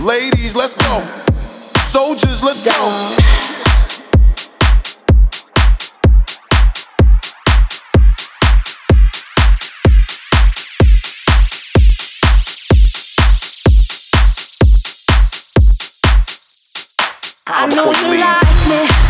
Ladies, let's go. Soldiers, let's go. I know you like me.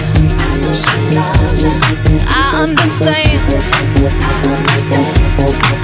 I understand. I understand.